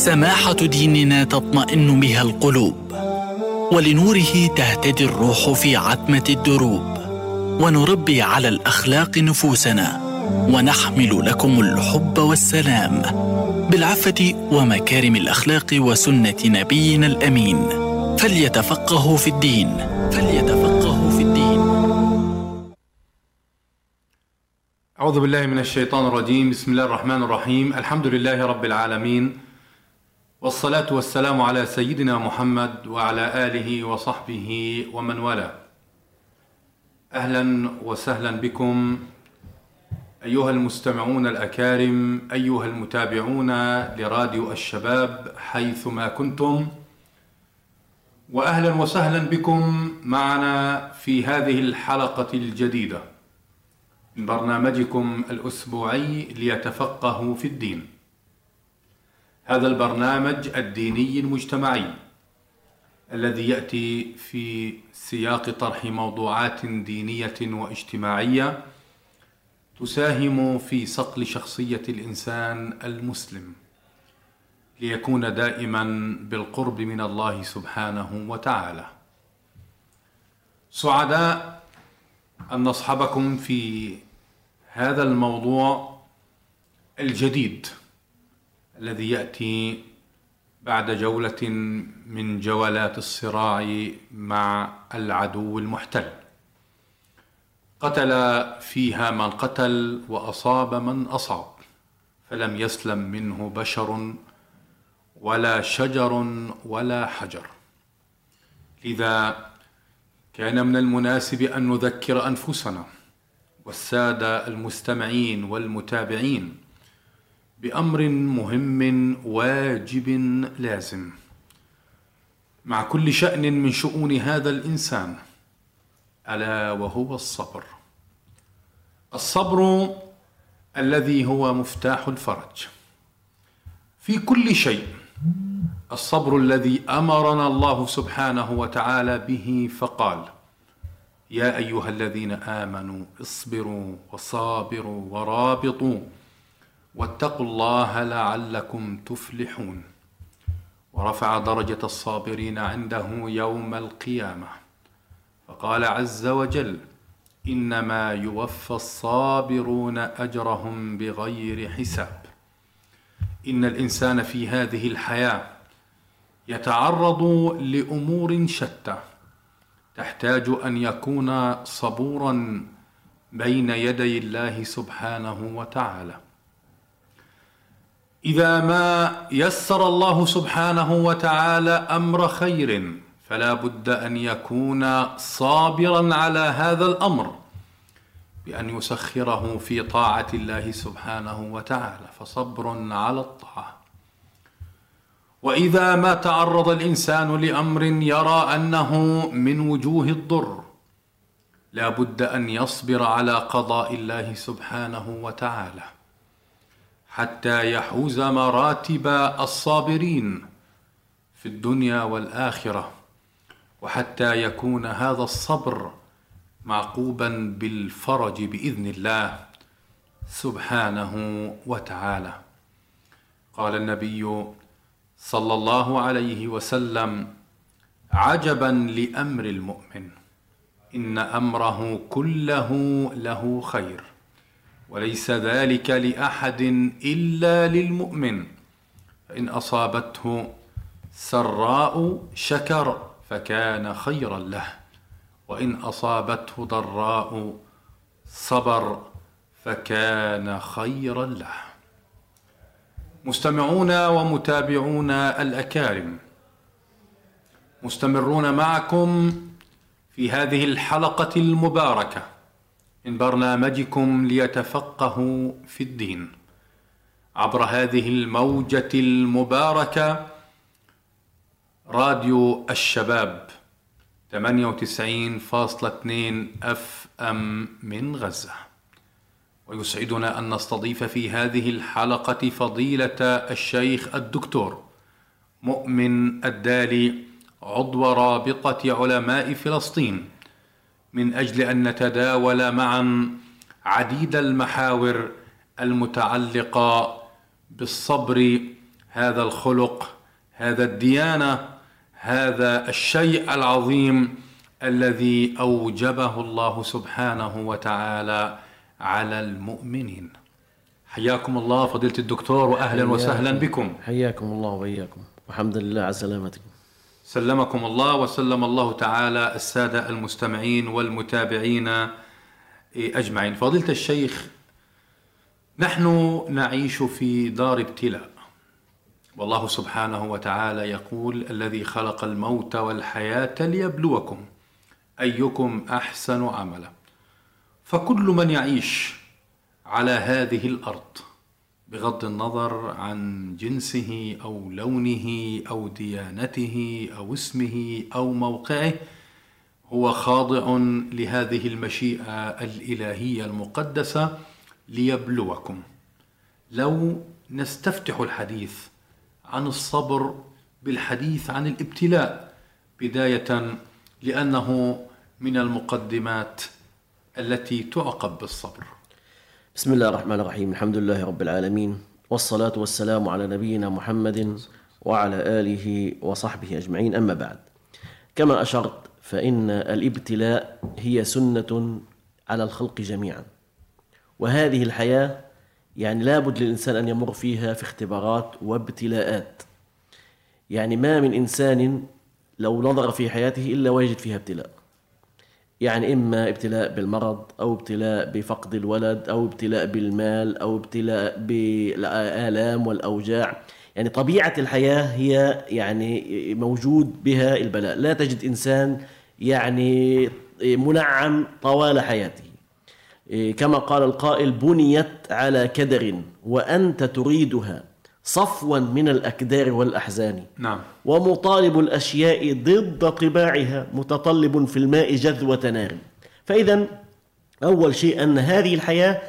سماحة ديننا تطمئن بها القلوب ولنوره تهتدي الروح في عتمة الدروب ونربي على الأخلاق نفوسنا ونحمل لكم الحب والسلام بالعفة ومكارم الأخلاق وسنة نبينا الأمين. فليتفقهوا في الدين فليتفقهوا في الدين. أعوذ بالله من الشيطان الرجيم. بسم الله الرحمن الرحيم. الحمد لله رب العالمين. والصلاة والسلام على سيدنا محمد وعلى آله وصحبه ومن والاه. أهلا وسهلا بكم. أيها المستمعون الأكارم أيها المتابعون لراديو الشباب حيثما كنتم. وأهلا وسهلا بكم معنا في هذه الحلقة الجديدة من برنامجكم الأسبوعي ليتفقهوا في الدين. هذا البرنامج الديني المجتمعي الذي يأتي في سياق طرح موضوعات دينية واجتماعية تساهم في صقل شخصية الإنسان المسلم ليكون دائما بالقرب من الله سبحانه وتعالى. سعداء أن نصحبكم في هذا الموضوع الجديد. الذي يأتي بعد جولة من جولات الصراع مع العدو المحتل. قتل فيها من قتل وأصاب من أصاب فلم يسلم منه بشر ولا شجر ولا حجر. لذا كان من المناسب أن نذكر أنفسنا والسادة المستمعين والمتابعين بأمر مهم واجب لازم. مع كل شأن من شؤون هذا الإنسان ألا وهو الصبر. الصبر الذي هو مفتاح الفرج. في كل شيء الصبر الذي أمرنا الله سبحانه وتعالى به فقال يا أيها الذين آمنوا اصبروا وصابروا ورابطوا. واتقوا الله لعلكم تفلحون. ورفع درجة الصابرين عنده يوم القيامة. فقال عز وجل إنما يوفى الصابرون أجرهم بغير حساب. إن الإنسان في هذه الحياة يتعرض لأمور شتى تحتاج أن يكون صبورا بين يدي الله سبحانه وتعالى. إذا ما يسر الله سبحانه وتعالى أمر خير فلا بد أن يكون صابرا على هذا الأمر بأن يسخره في طاعة الله سبحانه وتعالى فصبر على الطاعة. وإذا ما تعرض الإنسان لأمر يرى أنه من وجوه الضر لا بد أن يصبر على قضاء الله سبحانه وتعالى. حتى يحوز مراتب الصابرين في الدنيا والآخرة وحتى يكون هذا الصبر معقوبا بالفرج بإذن الله سبحانه وتعالى. قال النبي صلى الله عليه وسلم عجبا لأمر المؤمن إن أمره كله له خير. وليس ذلك لأحد إلا للمؤمن. فان أصابته سراء شكر فكان خيرا له وإن أصابته ضراء صبر فكان خيرا له. مستمعون ومتابعون الأكارم مستمرون معكم في هذه الحلقة المباركة. من برنامجكم ليتفقهوا في الدين. عبر هذه الموجة المباركة راديو الشباب 98.2 أف أم من غزة. ويسعدنا أن نستضيف في هذه الحلقة فضيلة الشيخ الدكتور مؤمن الدالي عضو رابطة علماء فلسطين من أجل أن نتداول معا عديد المحاور المتعلقة بالصبر هذا الخلق هذا الديانة هذا الشيء العظيم الذي أوجبه الله سبحانه وتعالى على المؤمنين. حياكم الله فضيلة الدكتور واهلا وسهلا بكم. حياكم الله وإياكم. والحمد لله على سلامتكم. سلمكم الله وسلم الله تعالى السادة المستمعين والمتابعين أجمعين. فضيلة الشيخ نحن نعيش في دار ابتلاء. والله سبحانه وتعالى يقول الذي خلق الموت والحياة ليبلوكم أيكم أحسن عملا. فكل من يعيش على هذه الأرض بغض النظر عن جنسه أو لونه أو ديانته أو اسمه أو موقعه هو خاضع لهذه المشيئة الإلهية المقدسة ليبلوكم. لو نستفتح الحديث عن الصبر بالحديث عن الابتلاء بداية لأنه من المقدمات التي تعقب بالصبر. بسم الله الرحمن الرحيم الحمد لله رب العالمين والصلاة والسلام على نبينا محمد وعلى آله وصحبه أجمعين أما بعد كما أشرت فإن الابتلاء هي سنة على الخلق جميعا وهذه الحياة يعني لابد للإنسان أن يمر فيها في اختبارات وابتلاءات يعني ما من إنسان لو نظر في حياته إلا ويجد فيها ابتلاء يعني إما ابتلاء بالمرض أو ابتلاء بفقد الولد أو ابتلاء بالمال أو ابتلاء بالآلام والأوجاع. يعني طبيعة الحياة هي يعني موجود بها البلاء. لا تجد إنسان يعني منعم طوال حياته. كما قال القائل بنيت على كدر وأنت تريدها. صفوا من الأكدار والأحزان. نعم. ومطالب الأشياء ضد طباعها متطلب في الماء جذوة نار. فإذا أول شيء أن هذه الحياة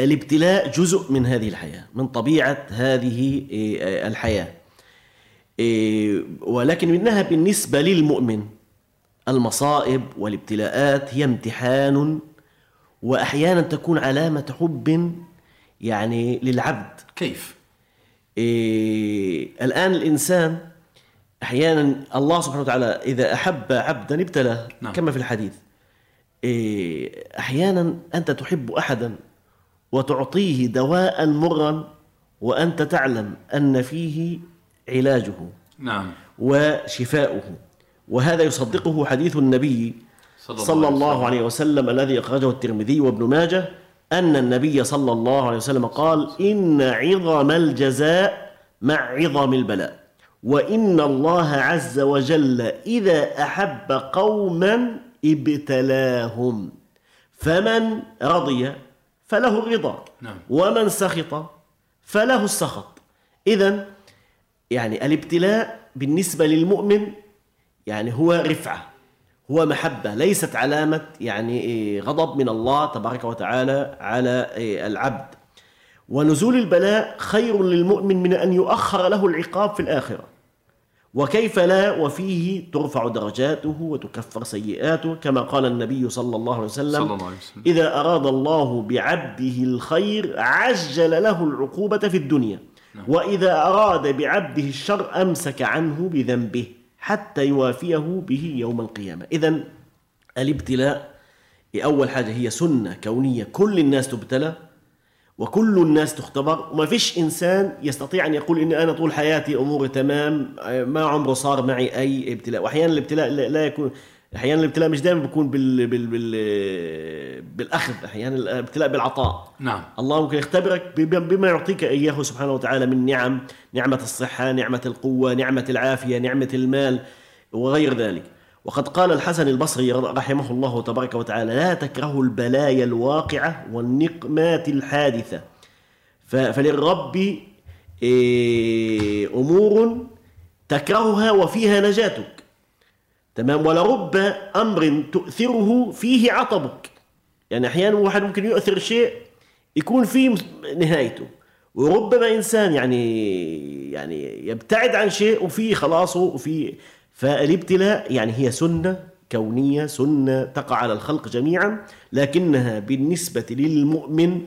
الابتلاء جزء من هذه الحياة من طبيعة هذه الحياة. ولكن إنها بالنسبة للمؤمن المصائب والابتلاءات هي امتحان وأحيانا تكون علامة حب يعني للعبد. كيف؟ إيه الآن الإنسان أحيانا الله سبحانه وتعالى إذا أحب عبدا ابتلاه نعم. كما في الحديث. إيه أحيانا أنت تحب أحدا وتعطيه دواء مرا وأنت تعلم أن فيه علاجه نعم. وشفاؤه. وهذا يصدقه حديث النبي صلى الله صلى عليه الله عليه وسلم الذي أخرجه الترمذي وابن ماجه أن النبي صلى الله عليه وسلم قال إن عظم الجزاء مع عظم البلاء وإن الله عز وجل إذا أحب قوما ابتلاهم فمن رضي فله الرضا نعم. ومن سخط فله السخط إذا يعني الابتلاء بالنسبة للمؤمن يعني هو رفعة هو محبة ليست علامة يعني إيه، غضب من الله تبارك وتعالى على إيه، العبد. ونزول البلاء خير للمؤمن من أن يؤخر له العقاب في الآخرة. وكيف لا؟ وفيه ترفع درجاته وتكفر سيئاته كما قال النبي صلى الله عليه وسلم صلى الله عليه وسلم. إذا أراد الله بعبده الخير عجل له العقوبة في الدنيا وإذا أراد بعبده الشر أمسك عنه بذنبه. حتى يوافيه به يوم القيامة. إذا الابتلاء أول حاجة هي سنة كونية. كل الناس تبتلى وكل الناس تختبر. وما فيش إنسان يستطيع أن يقول إن أنا طول حياتي أموري تمام ما عمره صار معي أي ابتلاء. وأحيانا الابتلاء لا يكون أحيانا الابتلاء مش دائما بيكون بال بال بال بالأخذ أحيانا الابتلاء بالعطاء. نعم. الله ممكن يختبرك بما يعطيك إياه سبحانه وتعالى من نعم نعمة الصحة نعمة القوة نعمة العافية نعمة المال وغير ذلك. وقد قال الحسن البصري رحمه الله تبارك وتعالى لا تكرهوا البلايا الواقعة والنقمات الحادثة ف- فللرب إيه، أمور تكرهها وفيها نجاتك. تمام؟ ولرب أمر تؤثره فيه عطبك. يعني أحيانا واحد ممكن يؤثر شيء يكون فيه نهايته. وربما إنسان يعني يعني يبتعد عن شيء وفيه خلاصه وفيه فالابتلاء يعني هي سنة كونية سنة تقع على الخلق جميعا لكنها بالنسبة للمؤمن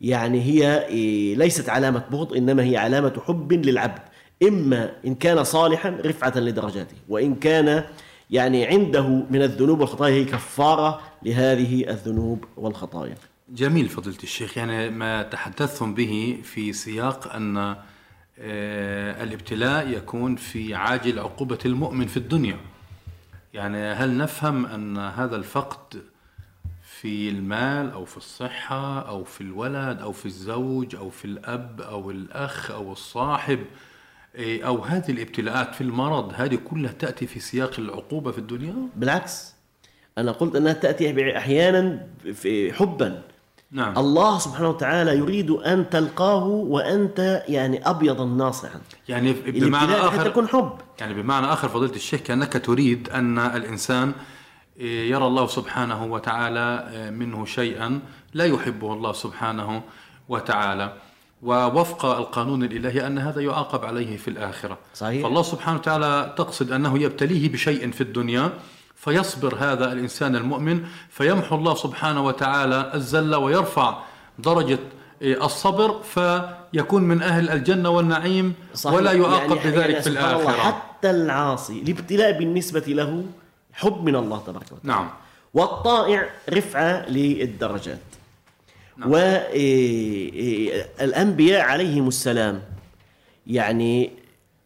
يعني هي إيه، ليست علامة بغض إنما هي علامة حب للعبد. إما إن كان صالحا رفعة لدرجاته وإن كان يعني عنده من الذنوب والخطايا هي كفارة لهذه الذنوب والخطايا. جميل فضيلة الشيخ يعني ما تحدثتم به في سياق أن آه، الابتلاء يكون في عاجل عقوبة المؤمن في الدنيا. يعني هل نفهم أن هذا الفقد في المال أو في الصحة أو في الولد أو في الزوج أو في الأب أو الأخ أو الصاحب أو هذه الابتلاءات في المرض هذه كلها تأتي في سياق العقوبة في الدنيا؟ بالعكس أنا قلت أنها تأتي أحيانا في حبا. نعم. الله سبحانه وتعالى يريد أن تلقاه وأنت يعني أبيض ناصعا. يعني بمعنى آخر حتى يكون حب. يعني بمعنى آخر فضيلة الشيخ كأنك تريد أن الإنسان إيه، يرى الله سبحانه وتعالى إيه، منه شيئا لا يحبه الله سبحانه وتعالى. ووفق القانون الإلهي أن هذا يعاقب عليه في الآخرة. صحيح. فالله سبحانه وتعالى تقصد أنه يبتليه بشيء في الدنيا فيصبر هذا الإنسان المؤمن فيمحو الله سبحانه وتعالى الزلة ويرفع درجة إيه، الصبر فيكون من أهل الجنة والنعيم صحيح. ولا يعاقب يعني بذلك يعني في الآخرة. حتى العاصي الابتلاء بالنسبة له حب من الله تبارك وتعالى. نعم. والطائع رفعة للدرجات. نعم. والأنبياء عليهم السلام. يعني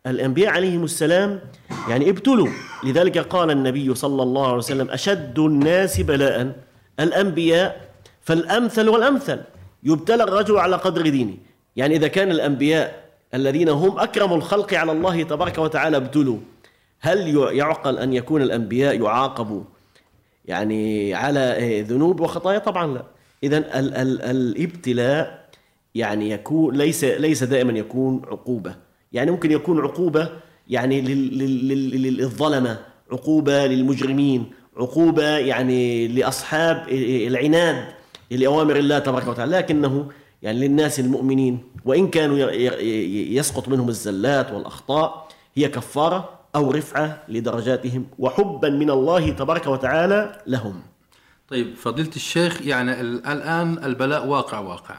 الأنبياء عليهم السلام يعني ابتلوا. لذلك قال النبي صلى الله عليه وسلم أشد الناس بلاء. الأنبياء فالأمثل والأمثل. يبتلى الرجل على قدر دينه. يعني إذا كان الأنبياء الذين هم أكرم الخلق على الله تبارك وتعالى ابتلوا هل يعقل أن يكون الأنبياء يعاقبوا؟ يعني على ذنوب وخطايا؟ طبعا لا. إذا ال- ال- الإبتلاء يعني يكون ليس ليس دائما يكون عقوبة. يعني ممكن يكون عقوبة يعني لل- لل- لل- للظلمة عقوبة للمجرمين عقوبة يعني لأصحاب العناد لأوامر الله تبارك وتعالى. لكنه يعني للناس المؤمنين وإن كانوا يسقط منهم الزلات والأخطاء هي كفارة أو رفعة لدرجاتهم وحبا من الله تبارك وتعالى لهم. طيب فضيلة الشيخ يعني ال- الآن البلاء واقع واقع.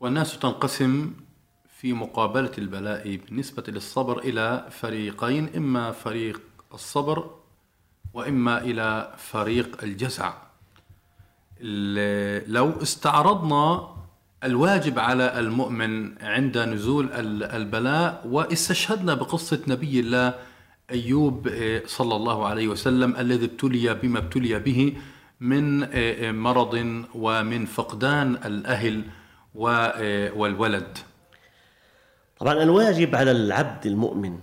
والناس تنقسم في مقابلة البلاء بالنسبة للصبر إلى فريقين إما فريق الصبر وإما إلى فريق الجزع. ال- لو استعرضنا الواجب على المؤمن عند نزول ال- البلاء واستشهدنا بقصة نبي الله أيوب آه، صلى الله عليه وسلم الذي ابتلي بما ابتلي به من آه، آه، مرض ومن فقدان الأهل والولد. طبعا الواجب على العبد المؤمن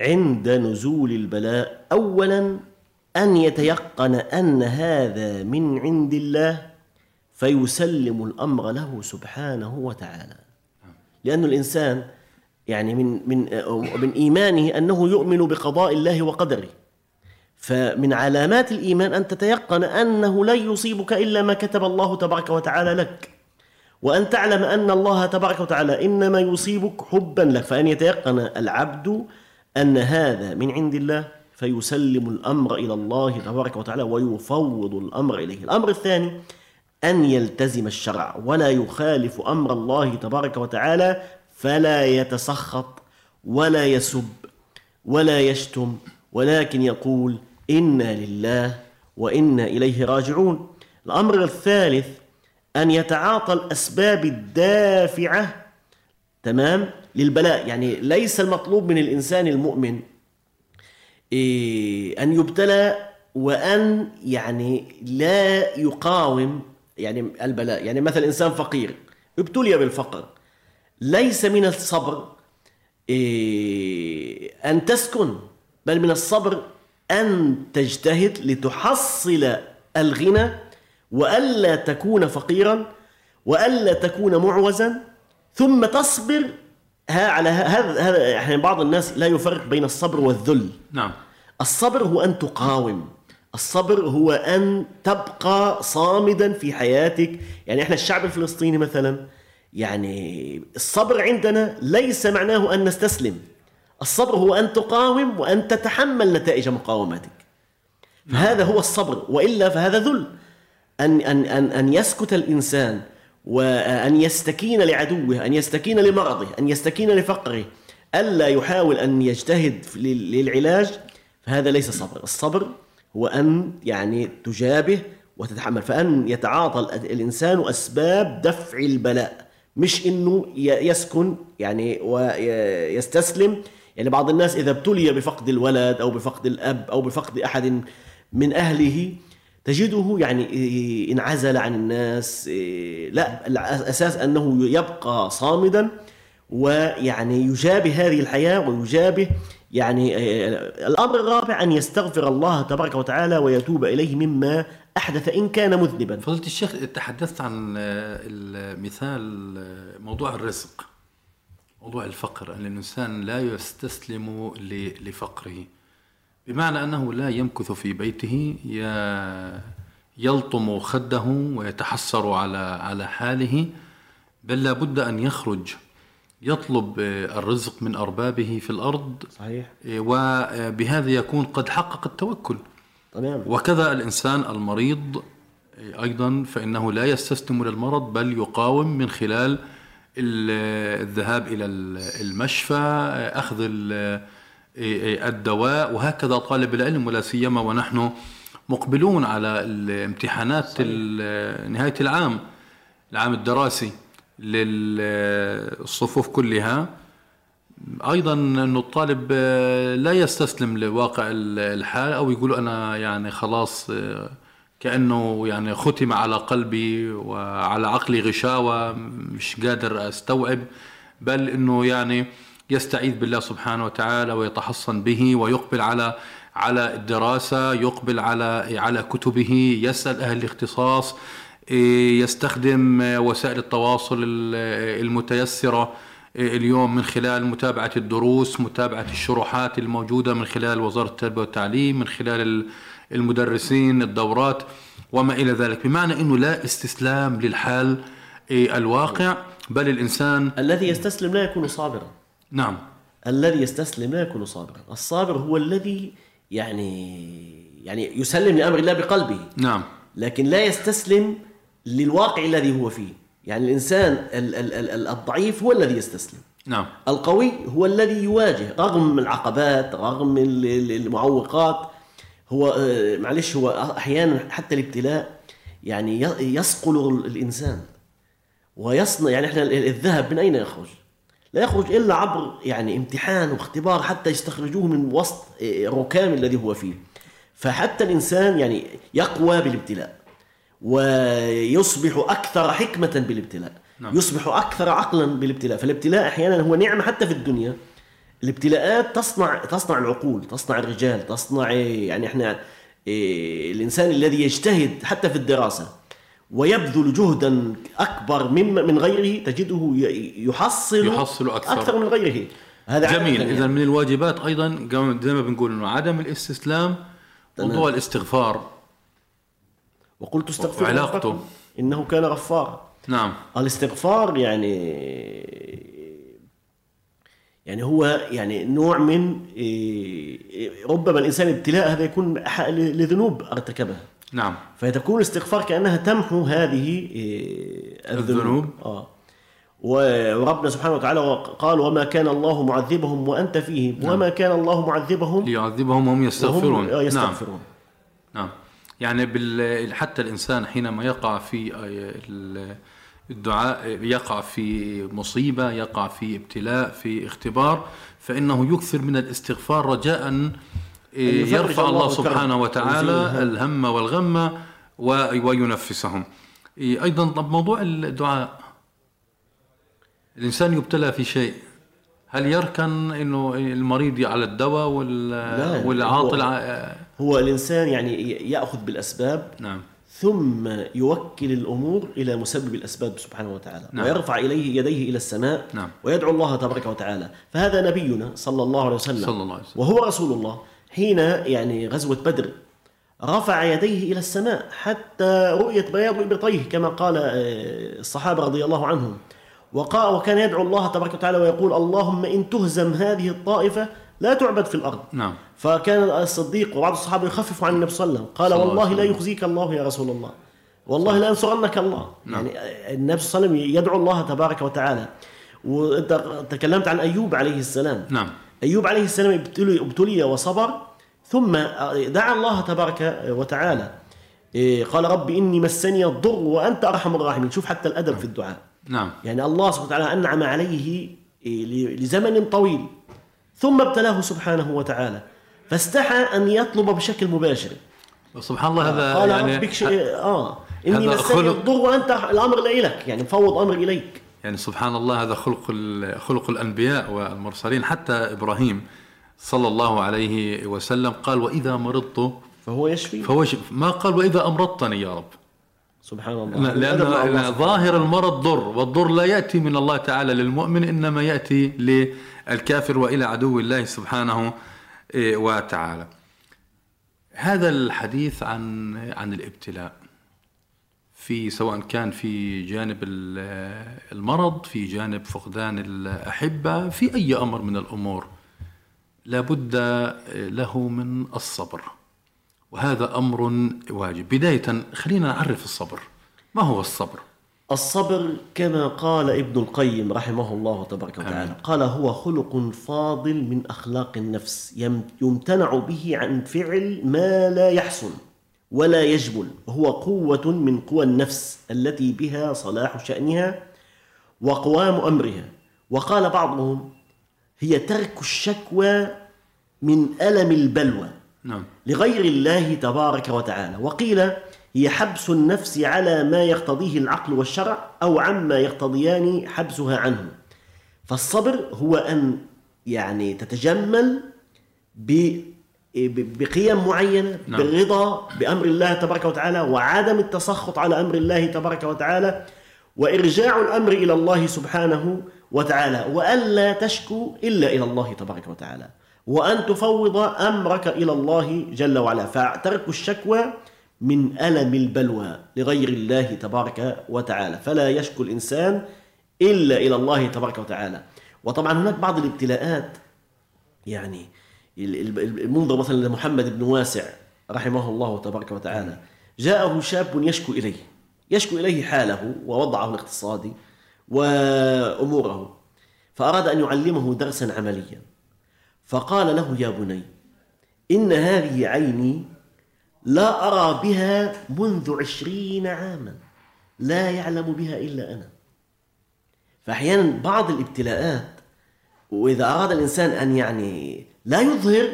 عند نزول البلاء اولا أن يتيقن أن هذا من عند الله فيسلم الأمر له سبحانه وتعالى. لأن الإنسان يعني من من من إيمانه أنه يؤمن بقضاء الله وقدره. فمن علامات الإيمان أن تتيقن أنه لن يصيبك إلا ما كتب الله تبارك وتعالى لك. وأن تعلم أن الله تبارك وتعالى إنما يصيبك حبا لك. فأن يتيقن العبد أن هذا من عند الله فيسلم الأمر إلى الله تبارك وتعالى ويفوض الأمر إليه. الأمر الثاني أن يلتزم الشرع ولا يخالف أمر الله تبارك وتعالى فلا يتسخط ولا يسب ولا يشتم ولكن يقول إنا لله وإنا إليه راجعون. الأمر الثالث أن يتعاطى الأسباب الدافعة تمام للبلاء. يعني ليس المطلوب من الإنسان المؤمن إيه أن يبتلى وأن يعني لا يقاوم يعني البلاء. يعني مثلا إنسان فقير ابتلي بالفقر. ليس من الصبر إيه أن تسكن بل من الصبر أن تجتهد لتحصل الغنى وألا تكون فقيرا وألا تكون معوزا ثم تصبر. ها على هذا هذا يعني بعض الناس لا يفرق بين الصبر والذل. نعم. الصبر هو أن تقاوم. الصبر هو أن تبقى صامدا في حياتك. يعني إحنا الشعب الفلسطيني مثلا يعني الصبر عندنا ليس معناه أن نستسلم. الصبر هو أن تقاوم وأن تتحمل نتائج مقاومتك. فهذا هو الصبر وإلا فهذا ذل. أن, أن, أن, أن يسكت الإنسان وأن يستكين لعدوه أن يستكين لمرضه أن يستكين لفقره. ألا يحاول أن يجتهد للعلاج فهذا ليس صبر. الصبر هو أن يعني تجابه وتتحمل. فأن يتعاطى ال- الإنسان أسباب دفع البلاء. مش إنه ي- يسكن يعني ويستسلم يعني بعض الناس إذا ابتلي بفقد الولد أو بفقد الأب أو بفقد أحد من أهله تجده يعني انعزل عن الناس إيه، لا الأساس أنه يبقى صامدا ويعني يجابه هذه الحياة ويجابه يعني إيه، الأمر الرابع أن يستغفر الله تبارك وتعالى ويتوب إليه مما أحدث إن كان مذنبا. فضيلة الشيخ تحدثت عن آه، المثال آه، موضوع الرزق موضوع الفقر أن الإنسان لا يستسلم لفقره. بمعنى أنه لا يمكث في بيته يلطم خده ويتحسر على على حاله بل لا بد أن يخرج يطلب آه، الرزق من أربابه في الأرض. صحيح. وبهذا يكون قد حقق التوكل. تمام. وكذا الإنسان المريض أيضا فإنه لا يستسلم للمرض بل يقاوم من خلال ال- الذهاب إلى ال- المشفى أخذ ال- الدواء وهكذا طالب العلم ولا سيما ونحن مقبلون على الامتحانات ال- نهاية العام العام الدراسي للصفوف كلها. أيضا إنه الطالب آه، لا يستسلم لواقع ال- الحال أو يقول أنا يعني خلاص آه، كأنه يعني ختم على قلبي وعلى عقلي غشاوة مش قادر أستوعب. بل إنه يعني يستعيذ بالله سبحانه وتعالى ويتحصن به ويقبل على على الدراسة يقبل على على كتبه يسأل أهل الاختصاص إيه، يستخدم آه، وسائل التواصل ال- المتيسرة. اليوم من خلال متابعة الدروس متابعة الشروحات الموجودة من خلال وزارة التربية والتعليم من خلال ال- المدرسين الدورات وما إلى ذلك. بمعنى أنه لا استسلام للحال إيه، الواقع بل الإنسان الذي يستسلم لا يكون صابرا. نعم. الذي يستسلم لا يكون صابرا. الصابر هو الذي يعني يعني يسلم لأمر الله بقلبه. نعم. لكن لا يستسلم للواقع الذي هو فيه. يعني الإنسان ال- ال- ال- ال- الضعيف هو الذي يستسلم. نعم. القوي هو الذي يواجه رغم العقبات رغم ال- ال- المعوقات. هو آه، معلش هو أحيانا حتى الابتلاء يعني يصقل الإنسان. ويصنع يعني إحنا ال- الذهب من أين يخرج؟ لا يخرج إلا عبر يعني امتحان واختبار حتى يستخرجوه من وسط آه، الركام الذي هو فيه. فحتى الإنسان يعني يقوى بالابتلاء. ويصبح أكثر حكمة بالابتلاء. نعم. يصبح أكثر عقلا بالابتلاء. فالابتلاء أحيانا هو نعمة حتى في الدنيا. الابتلاءات تصنع تصنع العقول تصنع الرجال تصنع يعني إحنا إيه، الإنسان الذي يجتهد حتى في الدراسة ويبذل جهدا أكبر من من غيره تجده يحصل يحصل أكثر. أكثر من غيره. هذا جميل. يعني. إذا من الواجبات أيضا قام- زي ما بنقول أنه عدم الاستسلام موضوع الاستغفار. وقلت استغفروا وعلاقته. ربكم إنه كان غفارا. نعم. الاستغفار يعني يعني هو يعني نوع من ربما الإنسان ابتلاء هذا يكون لذنوب أرتكبها. نعم. فتكون الاستغفار كأنها تمحو هذه إيه، الذنوب. الذنوب. آه. وربنا سبحانه وتعالى قال وما كان الله معذبهم وأنت فيهم وما كان الله معذبهم ليعذبهم وهم يستغفرون وهم آه، نعم. يستغفرون. نعم. يعني بال... حتى الإنسان حينما يقع في ال- الدعاء يقع في مصيبة يقع في ابتلاء في اختبار فإنه يكثر من الاستغفار رجاء يفرج يرفع الله سبحانه وتعالى الهم. والغم. وينفسهم أيضا طب موضوع الدعاء الإنسان يبتلى في شيء هل يركن إنه المريض على الدواء والعاطل هو- الإنسان يعني يأخذ بالأسباب نعم ثم يوكل الأمور إلى مسبب الأسباب سبحانه وتعالى نعم. ويرفع إليه يديه إلى السماء نعم. ويدعو الله تبارك وتعالى فهذا نبينا صلى الله عليه وسلم صلى الله عليه وسلم. وهو رسول الله حين يعني غزوة بدر رفع يديه إلى السماء حتى رؤيت بياض ابطيه كما قال آه، الصحابة رضي الله عنهم وقال وكان يدعو الله تبارك وتعالى ويقول اللهم إن تهزم هذه الطائفة لا تعبد في الأرض. نعم. فكان الصديق وبعض الصحابة يخفف عن النبي صلى الله عليه وسلم. قال والله لا. يخزيك الله يا رسول الله. والله لا ينصرنك الله. نعم. يعني النبي صلى الله عليه وسلم يدعو الله تبارك وتعالى. وانت تكلمت عن أيوب عليه السلام. نعم. أيوب عليه السلام ابتلي, ابتلي وصبر ثم دعا الله تبارك وتعالى. إيه، قال رب إني مسني الضر وأنت أرحم الراحمين. شوف حتى الأدب في الدعاء. نعم. يعني الله سبحانه وتعالى أنعم عليه إيه، لزمن طويل. ثم ابتلاه سبحانه وتعالى. فاستحى أن يطلب بشكل مباشر. سبحان الله هذا قال يعني ربك ش... آه إني مسني الضر وأنت الأمر إليك يعني مفوض أمر إليك. يعني سبحان الله هذا خلق خلق الأنبياء والمرسلين. حتى إبراهيم صلى الله عليه وسلم قال وإذا مرضت فهو يشفي. فهو ش- ما قال وإذا أمرضتني يا رب. سبحان الله. لأن ظاهر المرض ضر والضر لا يأتي من الله تعالى للمؤمن إنما يأتي للكافر وإلى عدو الله سبحانه إيه، وتعالى. هذا الحديث عن عن الابتلاء. في سواء كان في جانب ال- المرض في جانب فقدان الأحبة في أي أمر من الأمور لابد له من الصبر. وهذا أمر واجب. بداية خلينا نعرف الصبر. ما هو الصبر؟ الصبر كما قال ابن القيم رحمه الله تبارك وتعالى. قال هو خلق فاضل من أخلاق النفس يم- يمتنع به عن فعل ما لا يحسن ولا يجبل وهو قوة من قوى النفس التي بها صلاح شأنها وقوام أمرها. وقال بعضهم هي ترك الشكوى من ألم البلوى نعم. لغير الله تبارك وتعالى. وقيل هي حبس النفس على ما يقتضيه العقل والشرع أو عما يقتضيان حبسها عنه فالصبر هو أن يعني تتجمل بقيم معينة نعم. بالرضا بأمر الله تبارك وتعالى وعدم التسخط على أمر الله تبارك وتعالى وإرجاع الأمر إلى الله سبحانه وتعالى وألا تشكو إلا إلى الله تبارك وتعالى وأن تفوض أمرك إلى الله جل وعلا فترك الشكوى من ألم البلوى لغير الله تبارك وتعالى. فلا يشكو الإنسان إلا إلى الله تبارك وتعالى. وطبعا هناك بعض الابتلاءات يعني ال- ال- المنظر مثلا لمحمد بن واسع رحمه الله تبارك وتعالى جاءه شاب يشكو إليه يشكو إليه حاله ووضعه الاقتصادي وأموره فأراد أن يعلمه درسا عمليا. فقال له يا بني إن هذه عيني لا أرى بها منذ عشرين عاما لا يعلم بها إلا أنا. فأحيانا بعض الابتلاءات وإذا أراد الإنسان أن يعني لا يظهر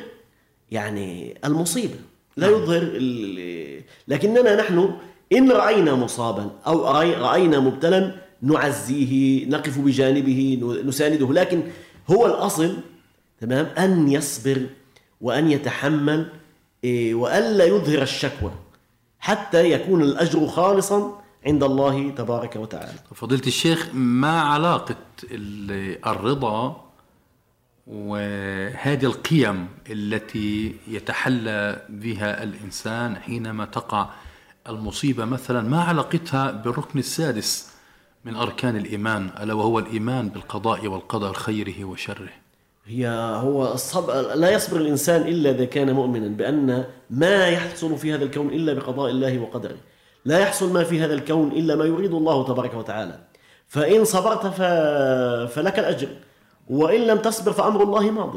يعني المصيبة لا يظهر ال- لكننا نحن إن رأينا مصابا أو رأي- رأينا مبتلا نعزيه نقف بجانبه نسانده. لكن هو الأصل تمام أن يصبر وأن يتحمل وألا يظهر الشكوى حتى يكون الأجر خالصا عند الله تبارك وتعالى. فضيلة الشيخ ما علاقة ال- الرضا وهذه القيم التي يتحلى بها الإنسان حينما تقع المصيبة؟ مثلا ما علاقتها بالركن السادس من أركان الإيمان ألا وهو الإيمان بالقضاء والقدر خيره وشره؟ هي هو الصبر لا يصبر الإنسان إلا إذا كان مؤمنا بأن ما يحصل في هذا الكون إلا بقضاء الله وقدره. لا يحصل ما في هذا الكون إلا ما يريد الله تبارك وتعالى. فإن صبرت ف... فلك الأجر. وإن لم تصبر فأمر الله ماض.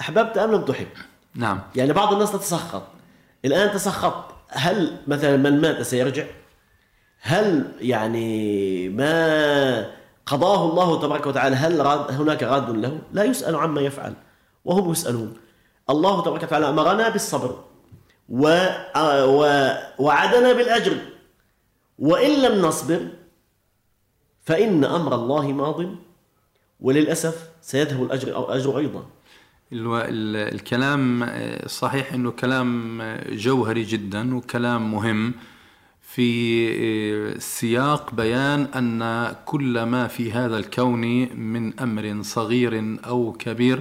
أحببت أم لم تحب؟ نعم. يعني بعض الناس تتسخط. الآن تسخط. هل مثلا من مات سيرجع؟ هل يعني ما قضاه الله تبارك وتعالى هل راد هناك راد له؟ لا يسأل عما يفعل وهم يسألون. الله تبارك وتعالى أمرنا بالصبر و... و... وعدنا بالأجر. وإن لم نصبر فإن أمر الله ماض وللأسف سيذهب الأجر أو أجر أيضا. الكلام آه، صحيح إنه كلام آه، جوهري جدا وكلام مهم. في آه، سياق بيان أن كل ما في هذا الكون من أمر صغير أو كبير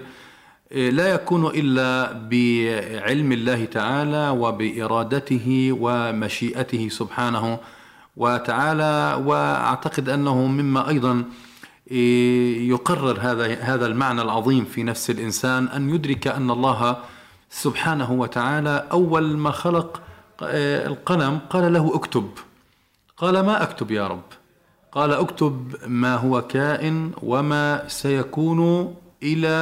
آه، لا يكون إلا بعلم الله تعالى وبإرادته ومشيئته سبحانه وتعالى وأعتقد أنه مما أيضا يقرر هذا هذا المعنى العظيم في نفس الإنسان أن يدرك أن الله سبحانه وتعالى أول ما خلق آه، القلم قال له اكتب. قال ما اكتب يا رب؟ قال اكتب ما هو كائن وما سيكون إلى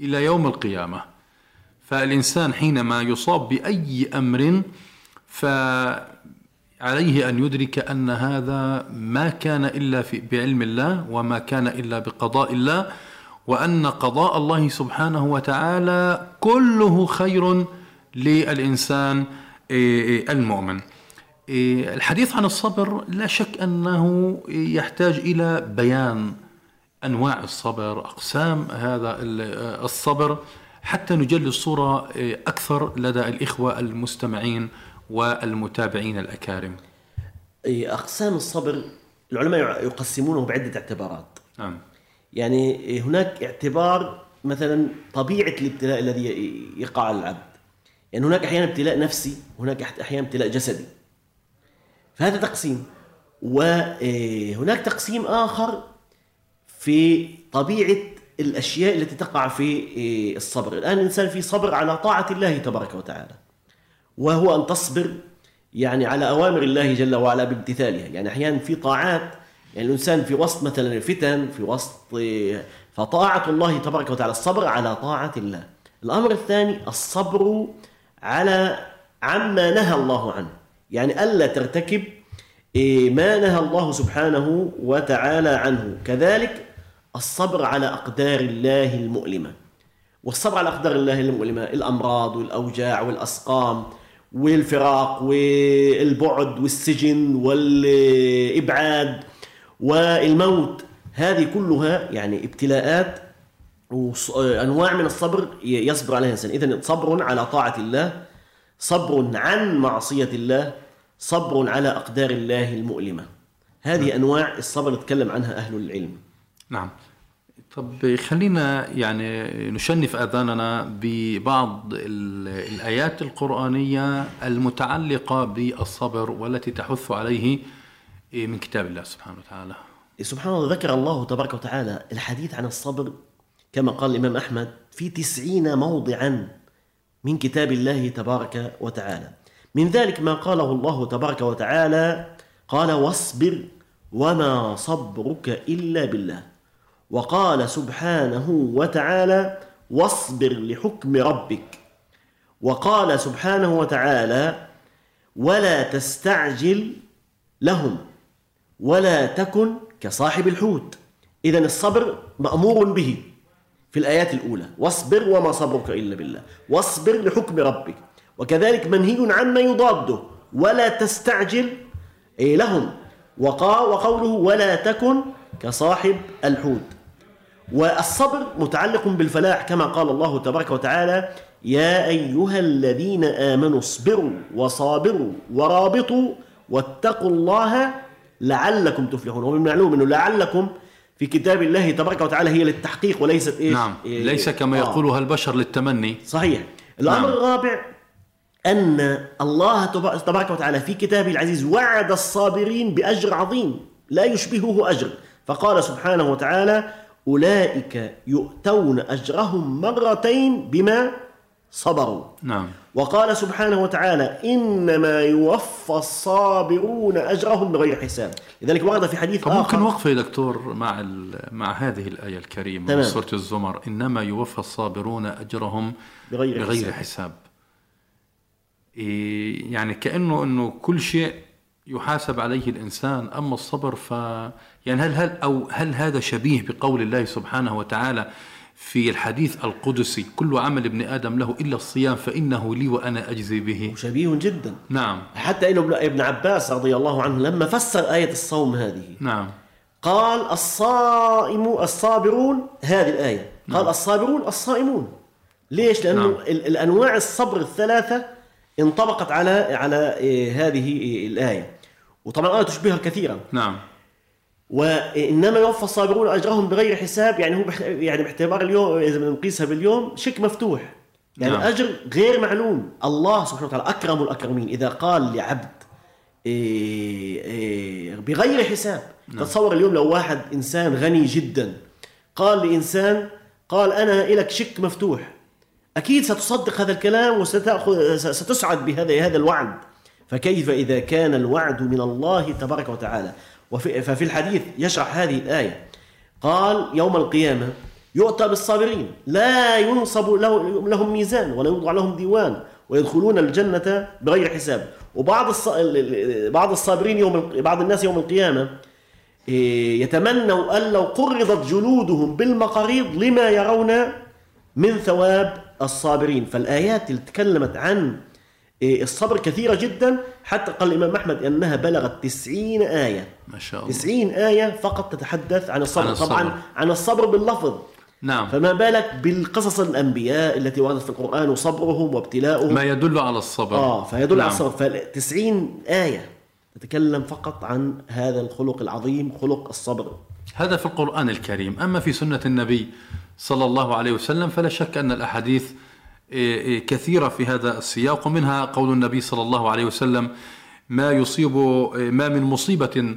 إلى يوم القيامة. فالإنسان حينما يصاب بأي أمر فعليه أن يدرك أن هذا ما كان إلا في بعلم الله وما كان إلا بقضاء الله وأن قضاء الله سبحانه وتعالى كله خير للإنسان إيه، إيه، المؤمن إيه، الحديث عن الصبر لا شك أنه يحتاج إلى بيان أنواع الصبر أقسام هذا الصبر حتى نجلي الصورة أكثر لدى الإخوة المستمعين والمتابعين الأكارم. أقسام الصبر العلماء يقسمونه بعدة اعتبارات. نعم. يعني هناك اعتبار مثلا طبيعة الابتلاء الذي يقع على العبد. يعني هناك أحيانا ابتلاء نفسي وهناك أحيانا ابتلاء جسدي. فهذا تقسيم. وهناك تقسيم آخر في طبيعة الأشياء التي تقع في الصبر. الآن الإنسان في صبر على طاعة الله تبارك وتعالى. وهو أن تصبر يعني على أوامر الله جل وعلا بامتثالها. يعني أحيانا في طاعات يعني الإنسان في وسط مثلا الفتن في وسط فطاعة الله تبارك وتعالى الصبر على طاعة الله. الأمر الثاني الصبر على عما نهى الله عنه. يعني ألا ترتكب ما نهى الله سبحانه وتعالى عنه. كذلك الصبر على أقدار الله المؤلمة. والصبر على أقدار الله المؤلمة الأمراض والأوجاع والأسقام والفراق والبعد والسجن والإبعاد والموت هذه كلها يعني ابتلاءات وأنواع من الصبر يصبر عليها الإنسان إذن صبر على طاعة الله صبر عن معصية الله صبر على أقدار الله المؤلمة. هذه أنواع الصبر نتكلم عنها أهل العلم. نعم. طب خلينا يعني نشنف أذاننا ببعض الآيات القرآنية المتعلقة بالصبر والتي تحث عليه من كتاب الله سبحانه وتعالى. سبحان الله ذكر الله تبارك وتعالى الحديث عن الصبر كما قال الإمام أحمد في تسعين موضعا من كتاب الله تبارك وتعالى. من ذلك ما قاله الله تبارك وتعالى قال واصبر وما صبرك إلا بالله. وقال سبحانه وتعالى واصبر لحكم ربك. وقال سبحانه وتعالى ولا تستعجل لهم ولا تكن كصاحب الحوت. اذا الصبر مأمور به. في الآيات الأولى واصبر وما صبرك إلا بالله واصبر لحكم ربك. وكذلك منهي عما يضاده ولا تستعجل لهم وقوله ولا تكن كصاحب الحوت. والصبر متعلق بالفلاح كما قال الله تبارك وتعالى يا أيها الذين آمنوا اصبروا وصابروا ورابطوا واتقوا الله لعلكم تفلحون. ومن المعلوم أنه لعلكم في كتاب الله تبارك وتعالى هي للتحقيق وليست إيش؟ نعم إيه ليس كما آه. يقولها البشر للتمني صحيح الأمر نعم. الرابع أن الله تبارك وتعالى في كتابه العزيز وعد الصابرين بأجر عظيم لا يشبهه أجر فقال سبحانه وتعالى أولئك يؤتون أجرهم مرتين بما صبروا. نعم. وقال سبحانه وتعالى إنما يوفى الصابرون أجرهم بغير حساب. لذلك ورد في حديث آخر ممكن وقفة يا دكتور مع مع هذه الآية الكريمة من سورة الزمر. إنما يوفى الصابرون أجرهم بغير, بغير حساب, حساب. إيه يعني كأنه أنه كل شيء يحاسب عليه الإنسان. أما الصبر ف يعني هل هل أو هل هذا شبيه بقول الله سبحانه وتعالى في الحديث القدسي كل عمل ابن آدم له إلا الصيام فإنه لي وأنا أجزي به. شبيه جدا. نعم. حتى إنه ابن عباس رضي الله عنه لما فسر آية الصوم هذه. نعم. قال الصائم الصابرون هذه الآية. قال نعم. الصابرون الصائمون. ليش؟ لأنه نعم. الأنواع الصبر الثلاثة انطبقت على على إيه، هذه الآية. وطبعا الآية تشبهها كثيرا. نعم. وإنما يوفى الصابرون أجرهم بغير حساب يعني هو يعني باعتبار اليوم إذا بدنا نقيسها باليوم شيك مفتوح. يعني نعم. أجر غير معلوم. الله سبحانه وتعالى أكرم الأكرمين. إذا قال لعبد إيه إيه بغير حساب. نعم. تتصور اليوم لو واحد إنسان غني جدا قال لإنسان قال أنا لك شيك مفتوح. أكيد ستصدق هذا الكلام وستأخذ ستسعد بهذا هذا الوعد. فكيف إذا كان الوعد من الله تبارك وتعالى؟ ففي الحديث يشرح هذه الآية. قال يوم القيامة يؤتى بالصابرين لا ينصب له- لهم ميزان ولا يوضع لهم ديوان ويدخلون الجنة بغير حساب. وبعض الص... بعض الصابرين يوم بعض الناس يوم القيامة إيه، يتمنوا أن لو قرضت جلودهم بالمقاريض لما يرون من ثواب الصابرين. فالآيات اللي تكلمت عن الصبر كثيرة جدا حتى قال الإمام أحمد أنها بلغت تسعين آية. ما شاء الله. تسعين آية فقط تتحدث عن الصبر, عن الصبر. طبعا عن الصبر باللفظ. نعم. فما بالك بالقصص الأنبياء التي وردت في القرآن وصبرهم وابتلاؤهم؟ ما يدل على الصبر. آه فيدل نعم. على الصبر. فتسعين آية تتكلم فقط عن هذا الخلق العظيم خلق الصبر. هذا في القرآن الكريم. أما في سنة النبي صلى الله عليه وسلم فلا شك أن الأحاديث إيه، إيه، كثيرة في هذا السياق ومنها قول النبي صلى الله عليه وسلم ما يصيب إيه، ما من مصيبة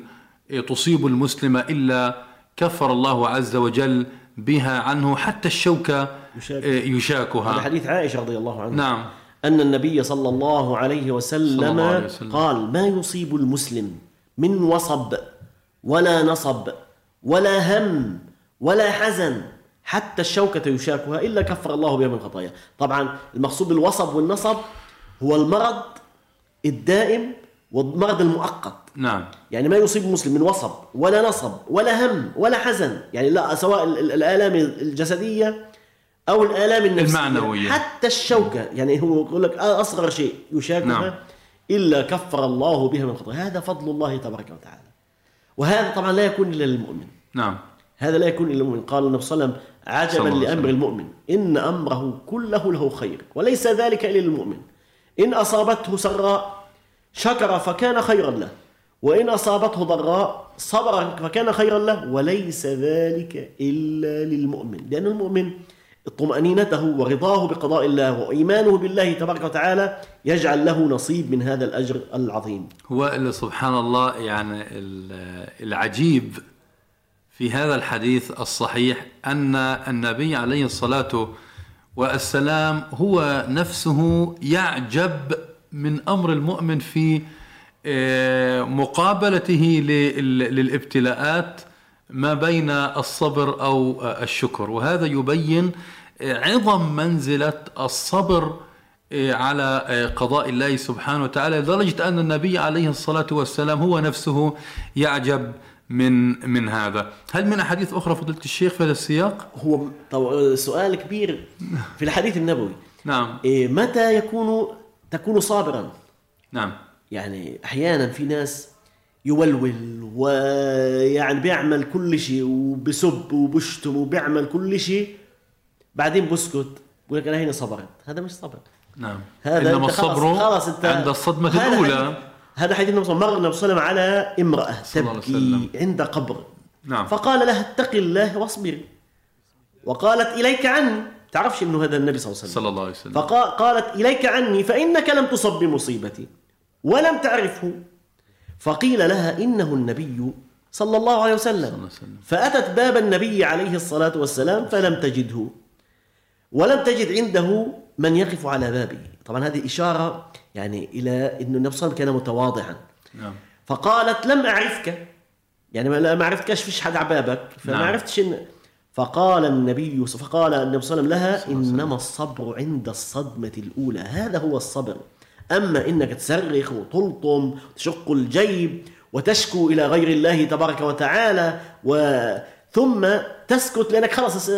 إيه، تصيب المسلم إلا كفر الله عز وجل بها عنه حتى الشوكة يشاك. إيه، هذا يشاكها حديث عائشة رضي الله عنها نعم أن النبي صلى الله عليه وسلم, صلى الله عليه وسلم. قال ما يصيب المسلم من وصب ولا نصب ولا هم ولا حزن حتى الشوكة يشاكها إلا كفر الله بها من خطايا. طبعا المقصود بالوصب والنصب هو المرض الدائم والمرض المؤقت. نعم. يعني ما يصيب المسلم من وصب ولا نصب ولا هم ولا حزن. يعني لا سواء ال- ال- الآلام الجسدية أو الآلام النفسية. المعنوية. حتى الشوكة. يعني هو يقول لك أصغر شيء يشاكها نعم. إلا كفر الله بها من خطايا. هذا فضل الله تبارك وتعالى. وهذا طبعا لا يكون إلا للمؤمن. نعم. هذا لا يكون إلا للمؤمن قال النبي صلى الله عليه وسلم عجبا وسلم. المؤمن. إن أمره كله له خير وليس ذلك إلا للمؤمن. إن أصابته سراء شكر فكان خيرا له. وإن أصابته ضراء صبر فكان خيرا له. وليس ذلك إلا للمؤمن. لأن المؤمن طمأنينته ورضاه بقضاء الله وإيمانه بالله تبارك وتعالى يجعل له نصيب من هذا الأجر العظيم. هو سبحان الله يعني ال- العجيب في هذا الحديث الصحيح أن النبي عليه الصلاة والسلام هو نفسه يعجب من أمر المؤمن في آه، مقابلته لل- للابتلاءات ما بين الصبر أو الشكر. وهذا يبين آه، عظم منزلة الصبر آه، على قضاء الله سبحانه وتعالى لدرجة أن النبي عليه الصلاة والسلام هو نفسه يعجب من من هذا. هل من أحاديث أخرى فضيلة الشيخ في هذا السياق؟ هو طو- سؤال كبير في الحديث النبوي. نعم. إيه، متى يكون تكون صابرا؟ نعم. يعني أحيانا في ناس يولول ويعني بيعمل كل شيء وبسب وبشتم وبيعمل كل شيء بعدين بسكت بقول لك أنا هنا صبرت. هذا مش صبر. نعم. هذا خلاص- الصبر خلاص أنت عند الأولى. حديث- هذا حديث النبي صلى الله عليه وسلم صلى على امرأة صلى تبكي. عند قبر. نعم. فقال لها اتقي الله واصبري وقالت إليك عني. تعرفش إنه هذا النبي صلى الله عليه وسلم؟ صلى الله عليه وسلم. فقالت إليك عني فإنك لم تصب بمصيبتي ولم تعرفه. فقيل لها إنه النبي صلى الله عليه وسلم, الله عليه وسلم. فأتت باب النبي عليه الصلاة والسلام فلم تجده. ولم تجد عنده من يقف على بابه طبعا هذه إشارة يعني إلى أن النبي صلى الله عليه وسلم كان متواضعا. نعم. فقالت لم أعرفك. يعني ما ما عرفتكش فيش حد على بابك. فما نعم. عرفتش إن فقال النبي فقال النبي صلى الله عليه وسلم لها إنما الصبر عند الصدمة الأولى. هذا هو الصبر. أما إنك تصرخ وتلطم وتشق الجيب وتشكو إلى غير الله تبارك وتعالى و ثم تسكت لأنك خلص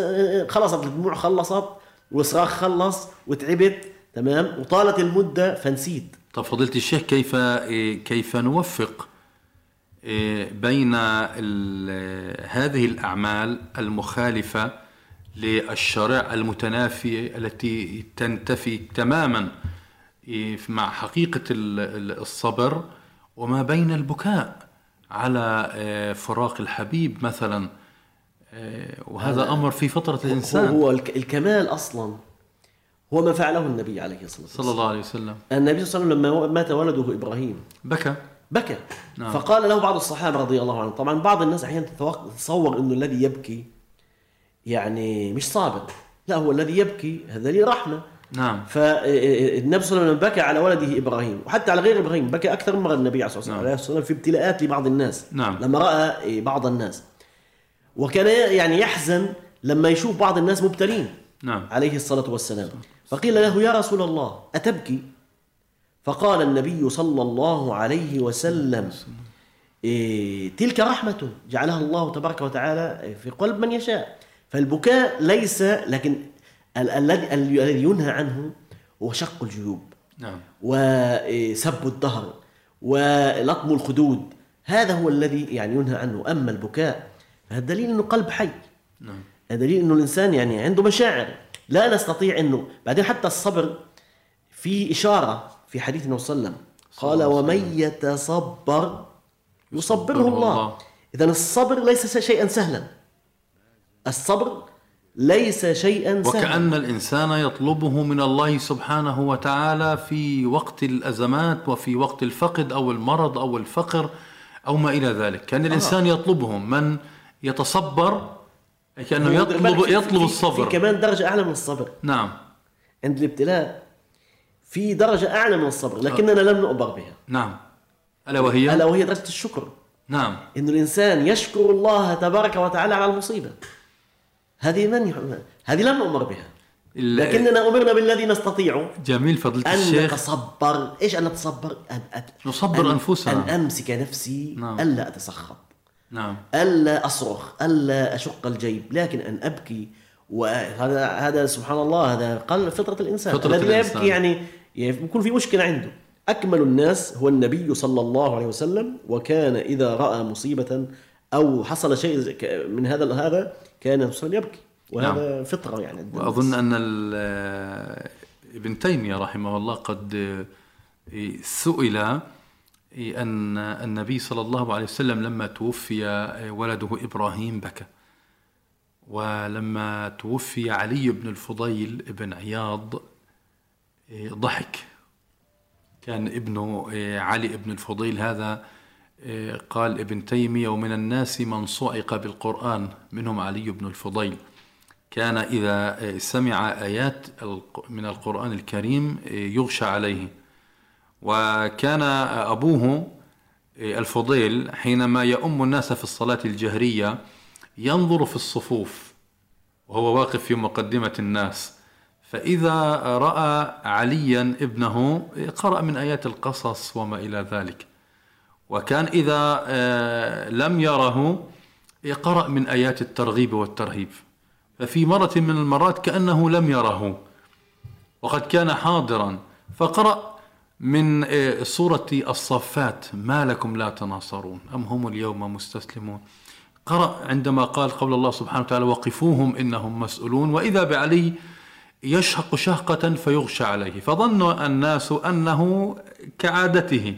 خلصت الدموع خلصت. والصراخ خلص وتعبت تمام؟ وطالت المدة فنسيت. طب فضيلة الشيخ كيف إيه، كيف نوفق إيه، بين هذه الأعمال المخالفة للشرع المتنافية التي تنتفي تماما إيه، مع ال- الصبر وما بين البكاء على فراق الحبيب مثلا وهذا أمر في فطرة هو, الإنسان. هو الك- الكمال أصلا هو ما فعله النبي عليه الصلاة والسلام. صلى الله عليه وسلم. النبي صلى الله عليه وسلم لما مات ولده إبراهيم. بكى. بكى. نعم. فقال له بعض الصحابة رضي الله عنهم. طبعا بعض الناس أحيانا تتصور إنه الذي يبكي يعني مش صابر. لا هو الذي يبكي هذا لي رحمة. نعم. فالنبي صلى الله عليه وسلم بكى على ولده إبراهيم. وحتى على غير إبراهيم بكى أكثر من مرة النبي عليه الصلاة نعم. والسلام في ابتلاءات لبعض الناس. نعم. لما رأى بعض الناس. وكان يعني يحزن لما يشوف بعض الناس مبتلين. نعم. عليه الصلاة والسلام. فقيل له يا رسول الله أتبكي؟ فقال النبي صلى الله عليه وسلم إيه تلك رحمة جعلها الله تبارك وتعالى في قلب من يشاء. فالبكاء ليس لكن ال- الذي الذي ينهى عنه هو شق الجيوب. نعم. وسب الظهر ولطم الخدود. هذا هو الذي يعني ينهى عنه. أما البكاء فهذا دليل إنه قلب حي. نعم. هذا دليل إنه الإنسان يعني عنده مشاعر. لا نستطيع إنه بعدين حتى الصبر في إشارة في حديث النبي صلى الله عليه وسلم. قال ومن يتصبر يصبره الله. اذا الصبر ليس شيئا سهلا. الصبر ليس شيئا سهلا. وكأن الإنسان يطلبه من الله سبحانه وتعالى في وقت الأزمات وفي وقت الفقد أو المرض أو الفقر أو ما إلى ذلك. كأن الإنسان يطلبهم. من يتصبر يطلب في- يطلب في- الصبر. في كمان درجة أعلى من الصبر. نعم. عند الابتلاء في درجة أعلى من الصبر لكننا لم نؤبر بها. نعم. ألا وهي؟ ألا وهي درجة الشكر. نعم. انه الإنسان يشكر الله تبارك وتعالى على المصيبة. هذه من هذه لم نؤمر بها. لكننا أمرنا بالذي نستطيع جميل أن الشيخ. نتصبر. إيش أن نتصبر؟ أن أت- نصبر أن أنفسنا. أن أمسك نفسي. نعم. ألا أتسخط. نعم. ألا أصرخ ألا أشق الجيب لكن أن أبكي وهذا هذا سبحان الله هذا قل فطرة الإنسان. فطرة الذي الإنسان. يبكي يعني يكون في مشكلة عنده. أكمل الناس هو النبي صلى الله عليه وسلم وكان إذا رأى مصيبة أو حصل شيء من هذا هذا كان وسلم يبكي. وهذا فطرة يعني. أن ال- ابن تيمية رحمه الله قد سئل أن النبي صلى الله عليه وسلم لما توفي ولده إبراهيم بكى. ولما توفي علي بن الفضيل بن عياض ضحك. كان ابنه علي بن الفضيل هذا قال ابن تيمية ومن الناس من صعق بالقرآن منهم علي بن الفضيل. كان إذا سمع آيات من القرآن الكريم يغشى عليه. وكان أبوه الفضيل حينما يؤم الناس في الصلاة الجهرية ينظر في الصفوف وهو واقف في مقدمة الناس. فإذا رأى عليا ابنه قرأ من آيات القصص وما إلى ذلك. وكان إذا آه، لم يره قرأ من آيات الترغيب والترهيب. ففي مرة من المرات كأنه لم يره. وقد كان حاضرا فقرأ من آه، سورة الصفات. ما لكم لا تناصرون. أم هم اليوم مستسلمون؟ قرأ عندما قال قول الله سبحانه وتعالى وقفوهم إنهم مسؤولون. وإذا بعلي يشهق شهقة فيغشى عليه. فظن الناس أنه كعادته.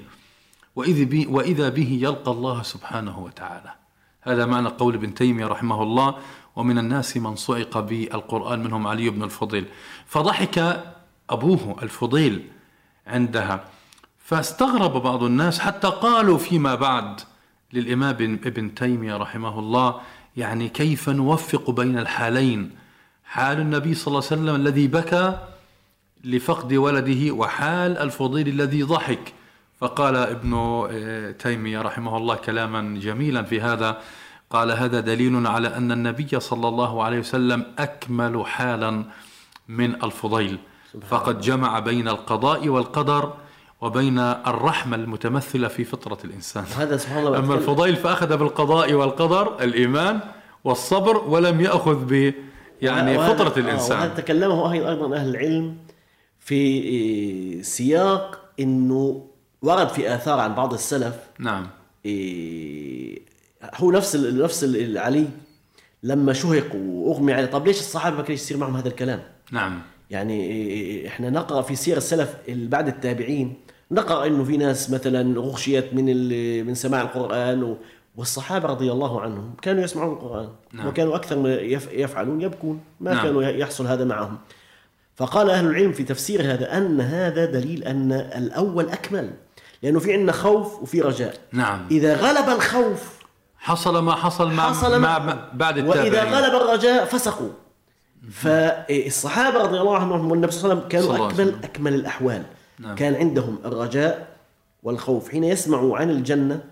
وإذا به يلقى الله سبحانه وتعالى. هذا معنى قول ابن تيمية رحمه الله. ومن الناس من صعق بالقرآن منهم علي بن الفضيل. فضحك أبوه الفضيل. عندها. فاستغرب بعض الناس حتى قالوا فيما بعد للإمام ابن- تيمية رحمه الله يعني كيف نوفق بين الحالين؟ حال النبي صلى الله عليه وسلم الذي بكى لفقد ولده وحال الفضيل الذي ضحك. فقال ابن آه، تيمية رحمه الله كلاما جميلا في هذا. قال هذا دليل على أن النبي صلى الله عليه وسلم أكمل حالا من الفضيل. فقد جمع بين القضاء والقدر وبين الرحمة المتمثلة في فطرة الإنسان. هذا سبحان الله أما الفضيل فأخذ بالقضاء والقدر الإيمان والصبر ولم يأخذ ب يعني وهذا- فطرة آه، وهذا الإنسان تكلمه أيضا أهل العلم في سياق أنه ورد في آثار عن بعض السلف. نعم. إيه، هو نفس ال- نفس ال- علي لما شهق وأغمي عليه طب ليش الصحابة ما كانش يصير معهم هذا الكلام؟ نعم. يعني إحنا نقرأ في سير السلف اللي بعد التابعين نقرأ إنه في ناس مثلا غشيت من من سماع القرآن والصحابة رضي الله عنهم كانوا يسمعون القرآن نعم. وكانوا أكثر ما يف- يفعلون يبكون ما نعم. كانوا يحصل هذا معهم. فقال أهل العلم في تفسير هذا أن هذا دليل أن الأول أكمل لأنه في عندنا خوف وفي رجاء. نعم. إذا غلب الخوف حصل ما حصل مع, حصل مع مع بعد وإذا التابعين. غلب الرجاء فسقوا. فالصحابة رضي الله عنهم والنبي صلى الله عليه وسلم كانوا وسلم. أكمل الأحوال نعم. كان عندهم الرجاء والخوف حين يسمعوا عن الجنة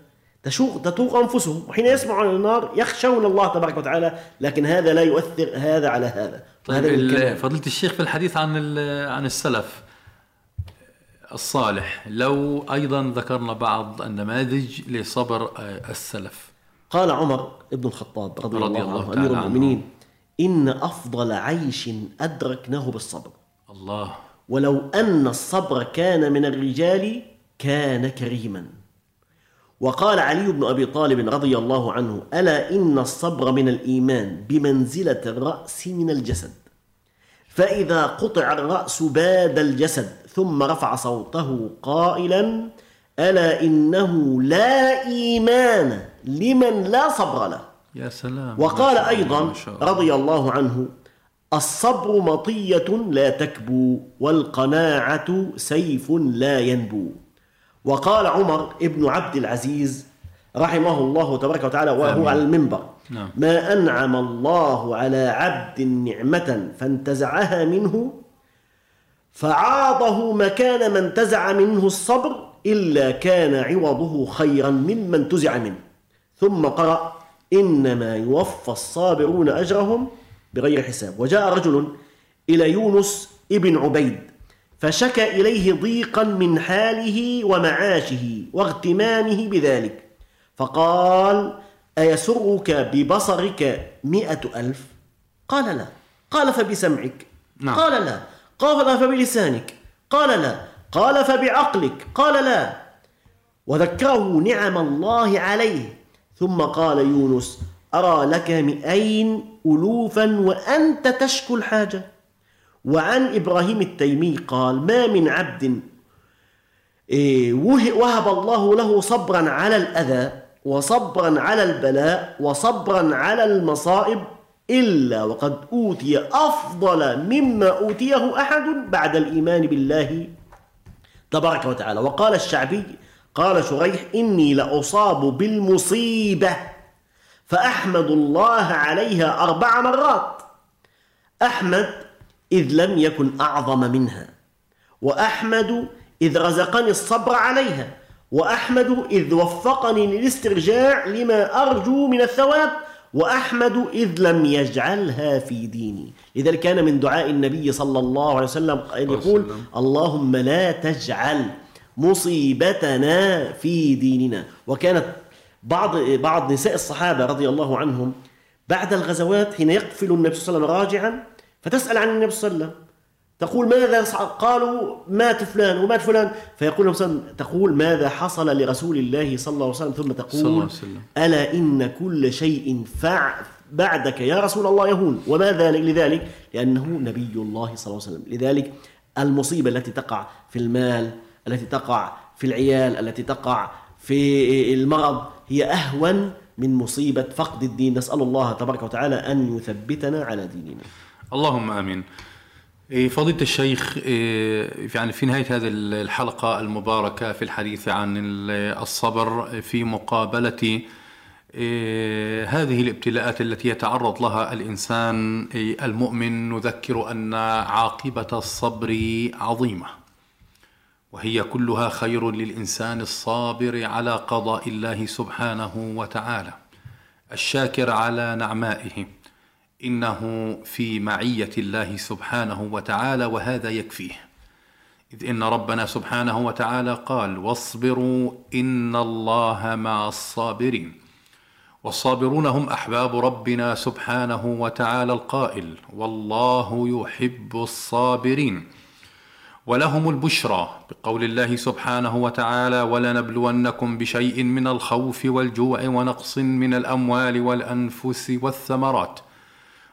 تشوق تتوق أنفسهم وحين يسمعوا عن النار يخشون الله تبارك وتعالى لكن هذا لا يؤثر هذا على هذا طيب. فضيلة الشيخ في الحديث عن عن السلف الصالح لو أيضا ذكرنا بعض النماذج لصبر آه، السلف قال عمر بن الخطاب رضي, رضي الله, الله عنه عنه. المؤمنين إن أفضل عيش أدركناه بالصبر. الله. ولو أن الصبر كان من الرجال كان كريما. وقال علي بن أبي طالب رضي الله عنه ألا إن الصبر من الإيمان بمنزلة الرأس من الجسد. فإذا قطع الرأس باد الجسد ثم رفع صوته قائلا ألا إنه لا إيمان لمن لا صبر له. يا سلام وقال أيضا. رضي الله عنه الصبر مطية لا تكبو والقناعة سيف لا ينبو وقال عمر ابن عبد العزيز رحمه الله تبارك وتعالى وهو. على المنبر نعم. ما أنعم الله على عبد نعمة فانتزعها منه فعاضه مكان من انتزع منه الصبر إلا كان عوضه خيرا ممن انتزع منه ثم قرأ إنما يوفى الصابرون أجرهم بغير حساب. وجاء رجل إلى يونس ابن عبيد فشكى إليه ضيقا من حاله ومعاشه واغتمامه بذلك. فقال أيسرك ببصرك مئة ألف؟ قال لا. قال فبسمعك. نعم. قال لا. قال فبلسانك. قال لا. قال فبعقلك. قال لا. وذكره نعم الله عليه. ثم قال يونس أرى لك مئين ألوفا وأنت تشكو الحاجة؟ وعن إبراهيم التيمي قال ما من عبد إيه، وه- وهب الله له صبرا على الأذى وصبرا على البلاء وصبرا على المصائب إلا وقد أوتي أفضل مما أوتيه أحد بعد الإيمان بالله تبارك وتعالى. وقال الشعبي قال شريح إني لأصاب بالمصيبة فأحمد الله عليها أربع مرات أحمد إذ لم يكن أعظم منها وأحمد إذ رزقني الصبر عليها وأحمد إذ وفقني للاسترجاع لما أرجو من الثواب وأحمد إذ لم يجعلها في ديني لذلك كان من دعاء النبي صلى الله عليه وسلم أن يقول. اللهم لا تجعل مصيبتنا في ديننا. وكانت بعض بعض نساء الصحابة رضي الله عنهم بعد الغزوات حين يقفل النبي صلى الله عليه وسلم راجعا فتسأل عن النبي صلى الله عليه وسلم. تقول ماذا قالوا مات فلان ومات فلان. فيقول النبي صلى الله عليه وسلم تقول ماذا حصل لرسول الله صلى الله عليه وسلم؟ ثم صلى الله تقول عليه وسلم. ألا إن كل شيء فع بعدك يا رسول الله يهون. وما ذلك؟ لذلك لأنه نبي الله صلى الله عليه وسلم. لذلك المصيبة التي تقع في المال التي تقع في العيال التي تقع في المرض هي أهون من مصيبة فقد الدين. نسأل الله تبارك وتعالى أن يثبتنا على ديننا. اللهم آمين. إيه، فضيلة الشيخ إيه، يعني في نهاية هذه الحلقة المباركة في الحديث عن ال- الصبر في مقابلة إيه، هذه الابتلاءات التي يتعرض لها الإنسان المؤمن نذكر أن عاقبة الصبر عظيمة. وهي كلها خير للإنسان الصابر على قضاء الله سبحانه وتعالى. الشاكر على نعمائه. إنه في معية الله سبحانه وتعالى وهذا يكفيه. إذ إن ربنا سبحانه وتعالى قال واصبروا إن الله مع الصابرين والصابرون هم أحباب ربنا سبحانه وتعالى القائل والله يحب الصابرين ولهم البشرى بقول الله سبحانه وتعالى ولنبلونكم بشيء من الخوف والجوع ونقص من الأموال والأنفس والثمرات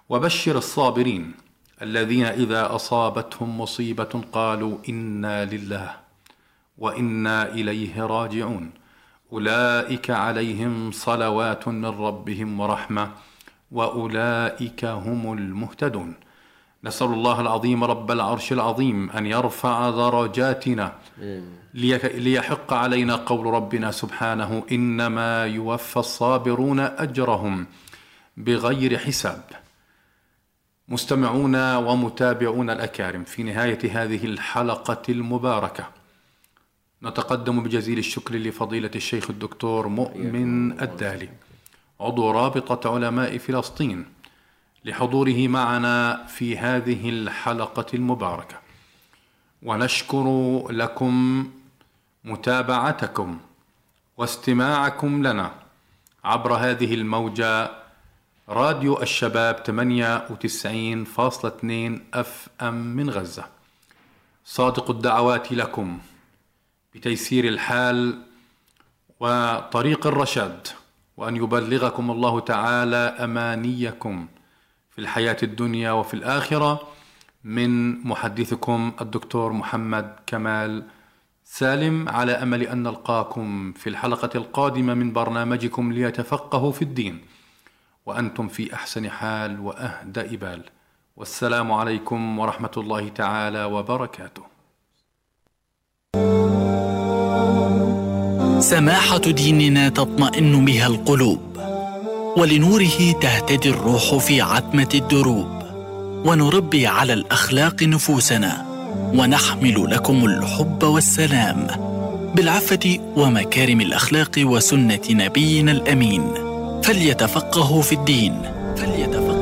وبشر الصابرين الذين إذا أصابتهم مصيبة قالوا إنا لله وإنا إليه راجعون أولئك عليهم صلوات من ربهم ورحمة وأولئك هم المهتدون. نسأل الله العظيم رب العرش العظيم أن يرفع درجاتنا ليحق علينا قول ربنا سبحانه إنما يوفى الصابرون أجرهم بغير حساب. مستمعونا ومتابعونا الأكارم في نهاية هذه الحلقة المباركة نتقدم بجزيل الشكر لفضيلة الشيخ الدكتور مؤمن الدالي عضو رابطة علماء فلسطين. لحضوره معنا في هذه الحلقة المباركة. ونشكر لكم متابعتكم واستماعكم لنا عبر هذه الموجة راديو الشباب 98.2 أف أم من غزة. صادق الدعوات لكم بتيسير الحال وطريق الرشاد وأن يبلغكم الله تعالى أمانيكم في الحياة الدنيا وفي الآخرة من محدثكم الدكتور محمد كمال سالم على أمل أن نلقاكم في الحلقة القادمة من برنامجكم ليتفقهوا في الدين. وأنتم في أحسن حال وأهدأ بال والسلام عليكم ورحمة الله تعالى وبركاته. سماحة ديننا تطمئن بها القلوب. ولنوره تهتدي الروح في عتمة الدروب. ونربي على الأخلاق نفوسنا. ونحمل لكم الحب والسلام. بالعفة ومكارم الأخلاق وسنة نبينا الأمين. فليتفقهوا في الدين. فليتفقهوا